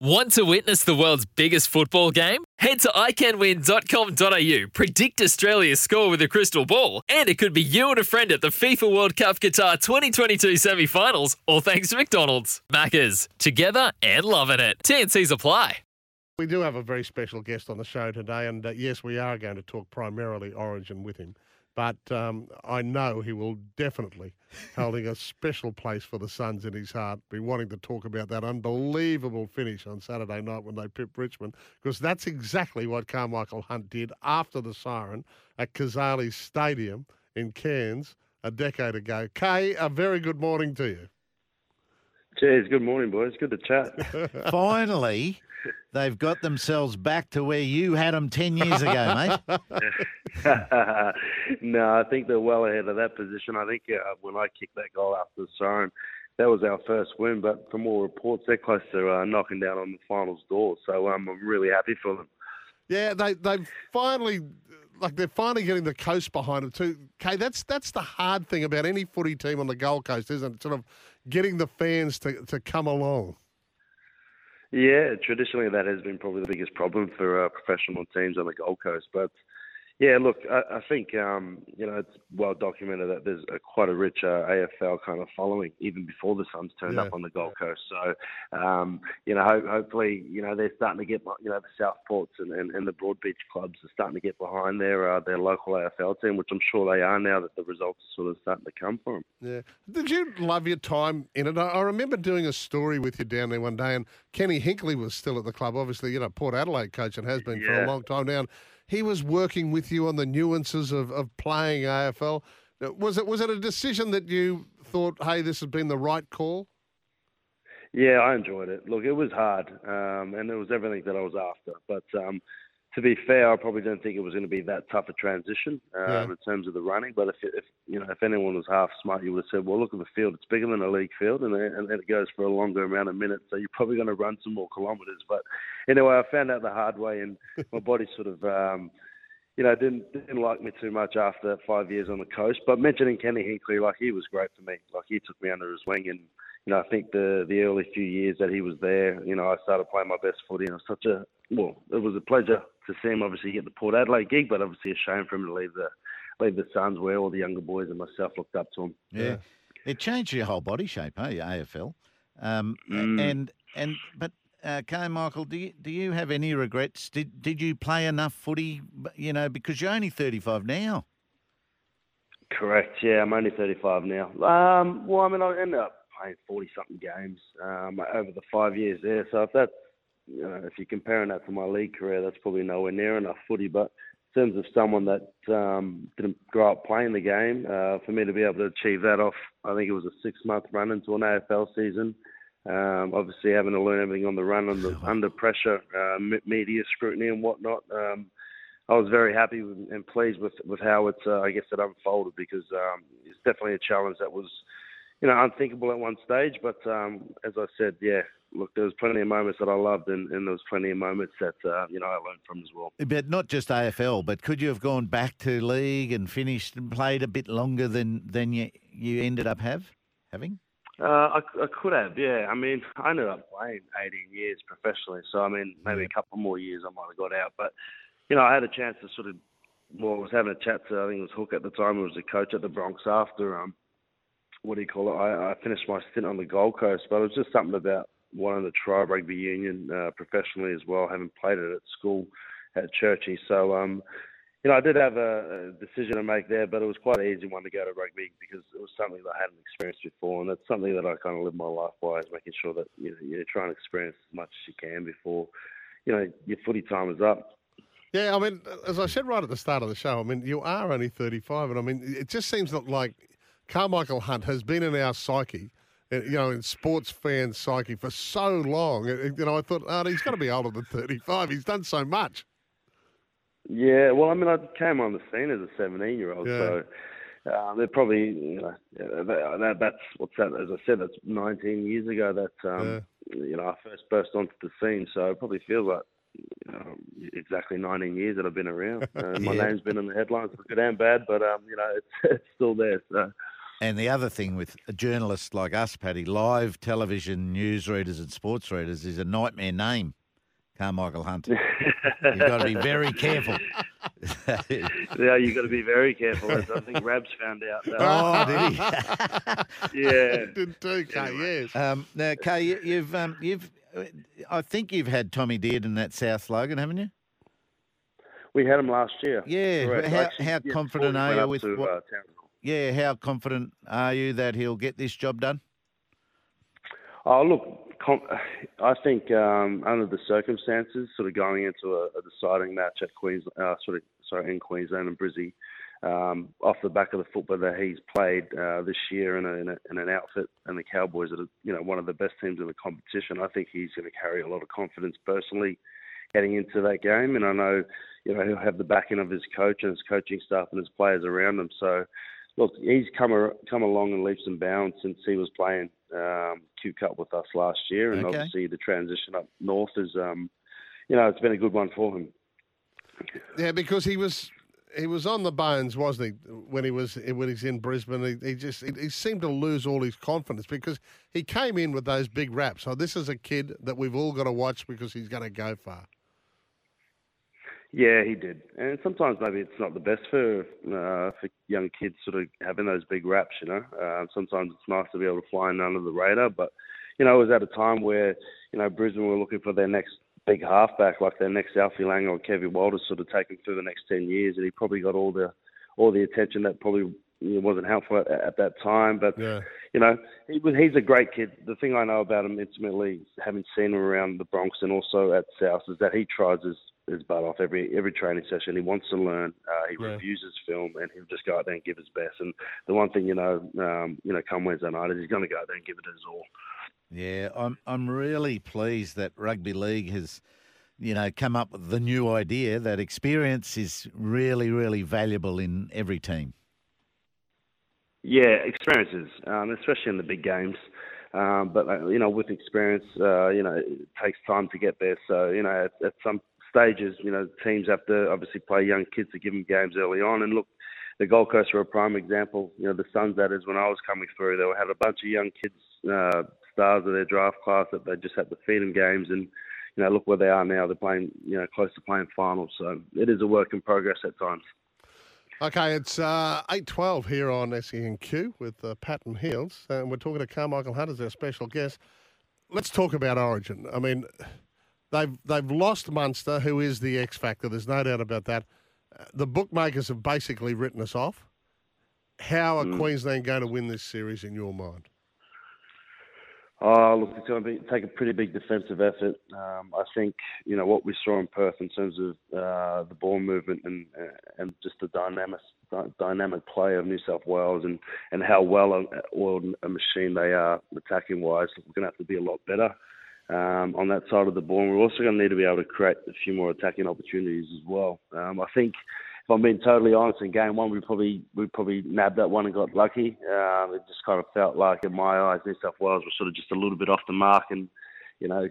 Want to witness the world's biggest football game? Head to iCanWin.com.au, predict Australia's score with a crystal ball, and it could be you and a friend at the FIFA World Cup Qatar 2022 semi finals, all thanks to McDonald's. Maccas, together and loving it. TNC's apply. We do have a very special guest on the show today, and uh, yes, we are going to talk primarily Origin with him. But um, I know he will definitely holding a special place for the Suns in his heart. Be wanting to talk about that unbelievable finish on Saturday night when they pipped Richmond, because that's exactly what Karmichael Hunt did after the siren at Cazaly Stadium in Cairns a decade ago. Kay, a very good morning to you. Cheers. Good morning, boys. Good to chat. Finally, they've got themselves back to where you had them 10 years ago, mate. no, I think they're well ahead of that position. I think uh, when I kicked that goal after the siren, that was our first win. But from all reports, they're close to uh, knocking down on the finals door. So um, I'm really happy for them. Yeah, they they've finally like they're finally getting the coast behind them too. Okay, that's that's the hard thing about any footy team on the Gold Coast, isn't it? Sort of getting the fans to, to come along. Yeah, traditionally that has been probably the biggest problem for uh, professional teams on the Gold Coast. But yeah, look, I, I think um, you know it's well documented that there's a, quite a rich uh, AFL kind of following even before the Suns turned Yeah. up on the Gold Coast. So um, you know, ho- hopefully, you know they're starting to get you know the Southports and, and, and the Broadbeach clubs are starting to get behind their uh, their local AFL team, which I'm sure they are now that the results are sort of starting to come for them. Yeah. Did you love your time in it? I I remember doing a story with you down there one day, and Kenny Hinkley was still at the club. Obviously, you know, Port Adelaide coach and has been for a long time now. He was working with you on the nuances of, of playing AFL. Was it was it a decision that you thought, hey, this has been the right call? Yeah, I enjoyed it. Look, it was hard, um, and it was everything that I was after. But um, to be fair, I probably didn't think it was going to be that tough a transition um, Yeah. in terms of the running. But if, if you know, if anyone was half smart, you would have said, "Well, look at the field; it's bigger than a league field, and it, and it goes for a longer amount of minutes, so you're probably going to run some more kilometres." But anyway, I found out the hard way, and my body sort of. Um, you know, didn't didn't like me too much after five years on the coast. But mentioning Kenny Hinkley, like he was great for me. Like he took me under his wing, and you know, I think the the early few years that he was there, you know, I started playing my best footy, and it was such a well, it was a pleasure to see him obviously get the Port Adelaide gig, but obviously a shame for him to leave the leave the Suns, where all the younger boys and myself looked up to him. Yeah. It changed your whole body shape, hey, AFL. Um, Mm. And, and, but, uh, Karmichael, do you, do you have any regrets? Did, did you play enough footy, you know, because you're only 35 now? Correct. Yeah, I'm only 35 now. Um, well, I mean, I ended up playing 40 something games um, over the five years there. So if that's, you know, if you're comparing that to my league career, that's probably nowhere near enough footy. But in terms of someone that um, didn't grow up playing the game, uh, for me to be able to achieve that off, I think it was a six month run into an AFL season. Um, obviously, having to learn everything on the run, under, under pressure, uh, media scrutiny and whatnot. Um, I was very happy with, and pleased with with how it, uh, I guess, it unfolded because um, it's definitely a challenge that was, you know, unthinkable at one stage. But um, as I said, yeah, look, there was plenty of moments that I loved, and, and there was plenty of moments that uh, you know I learned from as well. But not just AFL, but could you have gone back to league and finished and played a bit longer than, than you, you ended up have having? Uh, I, I could have, yeah. I mean, I ended up playing 18 years professionally, so I mean, maybe a couple more years I might have got out. But you know, I had a chance to sort of, well, I was having a chat to, I think it was Hook at the time, who was the coach at the Bronx after, um, what do you call it? I, I finished my stint on the Gold Coast, but it was just something about wanting to try rugby union uh, professionally as well, having played it at school at Churchie. So, um, you know, I did have a, a decision to make there, but it was quite an easy one to go to rugby because it was something that I hadn't experienced before, and that's something that I kind of live my life by, is making sure that you know, you try and experience as much as you can before, you know, your footy time is up. Yeah, I mean, as I said right at the start of the show, I mean, you are only 35, and I mean, it just seems like Karmichael Hunt has been in our psyche, you know, in sports fan psyche for so long. You know, I thought, oh, he's got to be older than 35. He's done so much. Yeah, well, I mean, I came on the scene as a 17 year old, Yeah. so uh, they're probably, you know, that, that, that's what's that? As I said, that's 19 years ago that, um, you know, I first burst onto the scene. So it probably feels like you know, exactly 19 years that I've been around. Uh, my name's been in the headlines for good and bad, but um, you know, it's, it's still there. So And the other thing with journalists like us, Paddy, live television news readers and sports readers is a nightmare name, Karmichael Hunt. You've got to be very careful. yeah, you've got to be very careful. As I think Rabs found out. That. oh, did he? yeah. Did too, Kay, yes. Um, now, Kay, you, you've um, you've uh, I think you've had Tommy Dearden that South Logan, haven't you? We had him last year. Yeah. Correct. How, how confident before we are went you with to, what, uh, Townsville. Yeah, how confident are you that he'll get this job done? Oh, look, I think um, under the circumstances, sort of going into a, a deciding match at Queensland, uh, sort of sorry, in Queensland and Brizzy, um, off the back of the football that he's played uh, this year in, a, in, a, in an outfit, and the Cowboys are you know one of the best teams in the competition. I think he's going to carry a lot of confidence personally heading into that game, and I know you know he'll have the backing of his coach and his coaching staff and his players around him. So look, he's come a, come along in leaps and bounds since he was playing um, Q Cup with us last year, and Okay. obviously the transition up north is, um, you know, it's been a good one for him. Yeah, because he was he was on the bones, wasn't he? When he was when he's in Brisbane, he, he just he, he seemed to lose all his confidence because he came in with those big raps. So this is a kid that we've all got to watch because he's going to go far. Yeah, he did, and sometimes maybe it's not the best for uh, for young kids sort of having those big raps. You know, uh, sometimes it's nice to be able to fly in under the radar, but you know, it was at a time where you know Brisbane were looking for their next big halfback, like their next Alfie Langer or Kevin Walters, sort of take him through the next ten years, and he probably got all the all the attention that probably you know, wasn't helpful at, at that time. But Yeah. you know, he was, he's a great kid. The thing I know about him intimately, having seen him around the Bronx and also at South, is that he tries his, his butt off every every training session. He wants to learn. Uh, he Yeah. reviews his film, and he'll just go out there and give his best. And the one thing you know, um, you know, come Wednesday night, is he's going to go out there and give it his all. Yeah, I'm I'm really pleased that rugby league has, you know, come up with the new idea that experience is really really valuable in every team. Yeah, experiences, um, especially in the big games. Um, but uh, you know, with experience, uh, you know, it takes time to get there. So you know, at, at some stages, you know, teams have to obviously play young kids to give them games early on. And look, the Gold Coast were a prime example. You know, the Suns that is when I was coming through, they had a bunch of young kids, uh, stars of their draft class that they just had to feed them games. And you know, look where they are now. They're playing, you know, close to playing finals. So it is a work in progress at times. Okay, it's uh, eight twelve here on SENQ with uh, Pat and Heals, and we're talking to Karmichael Hunt as our special guest. Let's talk about Origin. I mean, they've they've lost Munster, who is the X factor. There's no doubt about that. Uh, The bookmakers have basically written us off. How are Queensland going to win this series in your mind? Oh, look, it's going to be take a pretty big defensive effort. Um, I think you know what we saw in Perth in terms of uh, the ball movement and and just the dynamic dynamic play of New South Wales and and how well oiled a machine they are attacking wise. We're going to have to be a lot better um, on that side of the ball. And we're also going to need to be able to create a few more attacking opportunities as well. Um, I think if I'm being totally honest, in game one we probably we probably nabbed that one and got lucky. Um, it just kind of felt like, in my eyes, New South Wales were sort of just a little bit off the mark, and you know,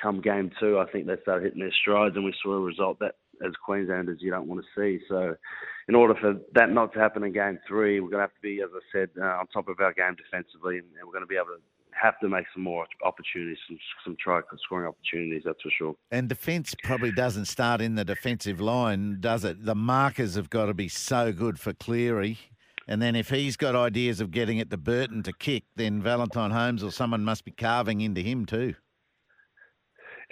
come game two, I think they started hitting their strides, and we saw a result that, as Queenslanders, you don't want to see. So, in order for that not to happen in game three, we're going to have to be, as I said, uh, on top of our game defensively, and, and we're going to be able to have to make some more opportunities, some some try scoring opportunities. That's for sure. And defence probably doesn't start in the defensive line, does it? The markers have got to be so good for Cleary. And then if he's got ideas of getting it to Burton to kick, then Valentine Holmes or someone must be carving into him too.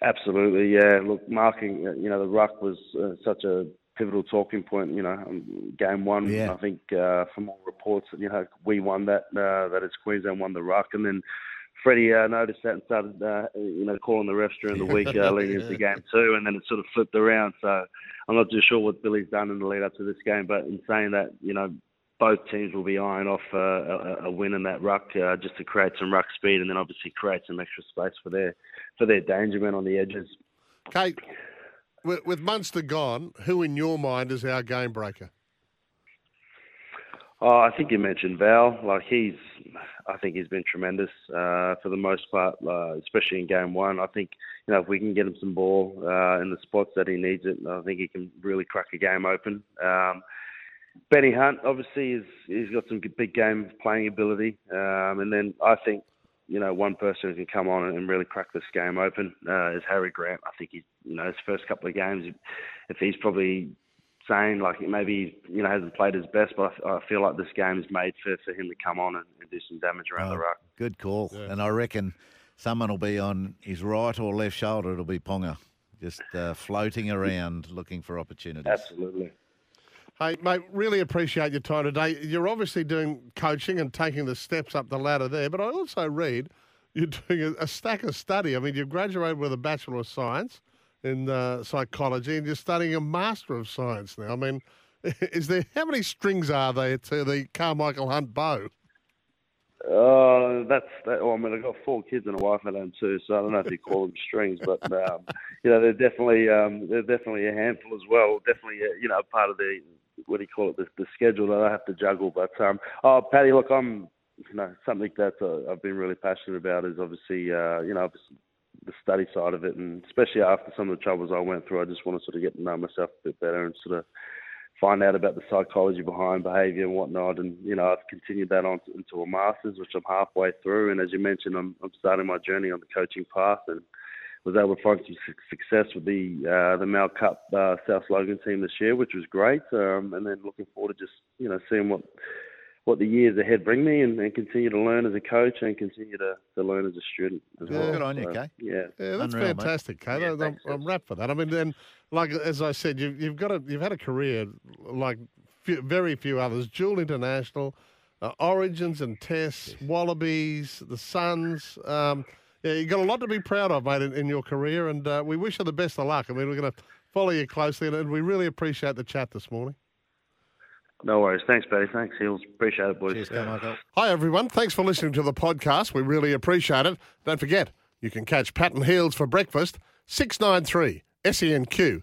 Absolutely, yeah. Look, marking, uh, you know, the ruck was uh, such a pivotal talking point. You know, um, game one. Yeah. I think uh, from all reports, you know, we won that. Uh, that it's Queensland won the ruck, and then Freddie uh, noticed that and started, uh, you know, calling the refs during the week uh, leading into game two, and then it sort of flipped around. So I'm not too sure what Billy's done in the lead up to this game, but in saying that, you know, both teams will be eyeing off uh, a, a win in that ruck uh, just to create some ruck speed, and then obviously create some extra space for their for their danger men on the edges. Kate, with, with Munster gone, who in your mind is our game breaker? Oh, I think you mentioned Val. Like he's, I think he's been tremendous uh, for the most part, uh, especially in game one. I think you know if we can get him some ball uh, in the spots that he needs it, I think he can really crack a game open. Um, Benny Hunt, obviously, is he's got some big game playing ability, um, and then I think you know one person who can come on and really crack this game open uh, is Harry Grant. I think he's, you know, his first couple of games, if he's probably saying like maybe you know hasn't played his best, but I, feel like this game is made for, for him to come on and, and do some damage around oh, the ruck. Good call, yeah. and I reckon someone will be on his right or left shoulder. It'll be Ponga, just uh, floating around looking for opportunities. Absolutely. Hey, mate, really appreciate your time today. You're obviously doing coaching and taking the steps up the ladder there, but I also read you're doing a, stack of study. I mean, you've graduated with a Bachelor of Science in uh, psychology, and you're studying a Master of Science now. I mean, is there how many strings are there to the Karmichael Hunt bow? Uh, that's that. Well, I mean, I've got four kids and a wife at home too, so I don't know if you call them strings, but um, you know, they're definitely um, they're definitely a handful as well. Definitely, uh, you know, part of the what do you call it, the, the schedule that I have to juggle. But um, oh, Paddy, look, I'm you know something that uh, I've been really passionate about is obviously uh, you know the study side of it, and especially after some of the troubles I went through, I just want to sort of get to know myself a bit better and sort of find out about the psychology behind behaviour and whatnot. And you know, I've continued that on to, into a masters, which I'm halfway through. And as you mentioned, I'm, I'm starting my journey on the coaching path and was able to find some success with the uh, the Mal Cup uh, South Logan team this year, which was great. Um, and then looking forward to just you know seeing what what the years ahead bring me and, and, continue to learn as a coach and continue to, to learn as a student as yeah, well. Good on you, Kay. Yeah, yeah, that's Unreal, fantastic, Kay. Yeah, I'm, I'm rapt for that. I mean, then, like as I said, you've, you've got a you've had a career like few, very few others. Dual international, uh, Origins and Tests, yes. Wallabies, the Suns. Um, yeah, you've got a lot to be proud of, mate, in, in your career, and uh, we wish you the best of luck. I mean, we're going to follow you closely, and we really appreciate the chat this morning. No worries. Thanks, Betty. Thanks, Heals. Appreciate it, boys. Cheers, yeah. Hi, everyone. Thanks for listening to the podcast. We really appreciate it. Don't forget, you can catch Pat and Heals for breakfast, 693 SENQ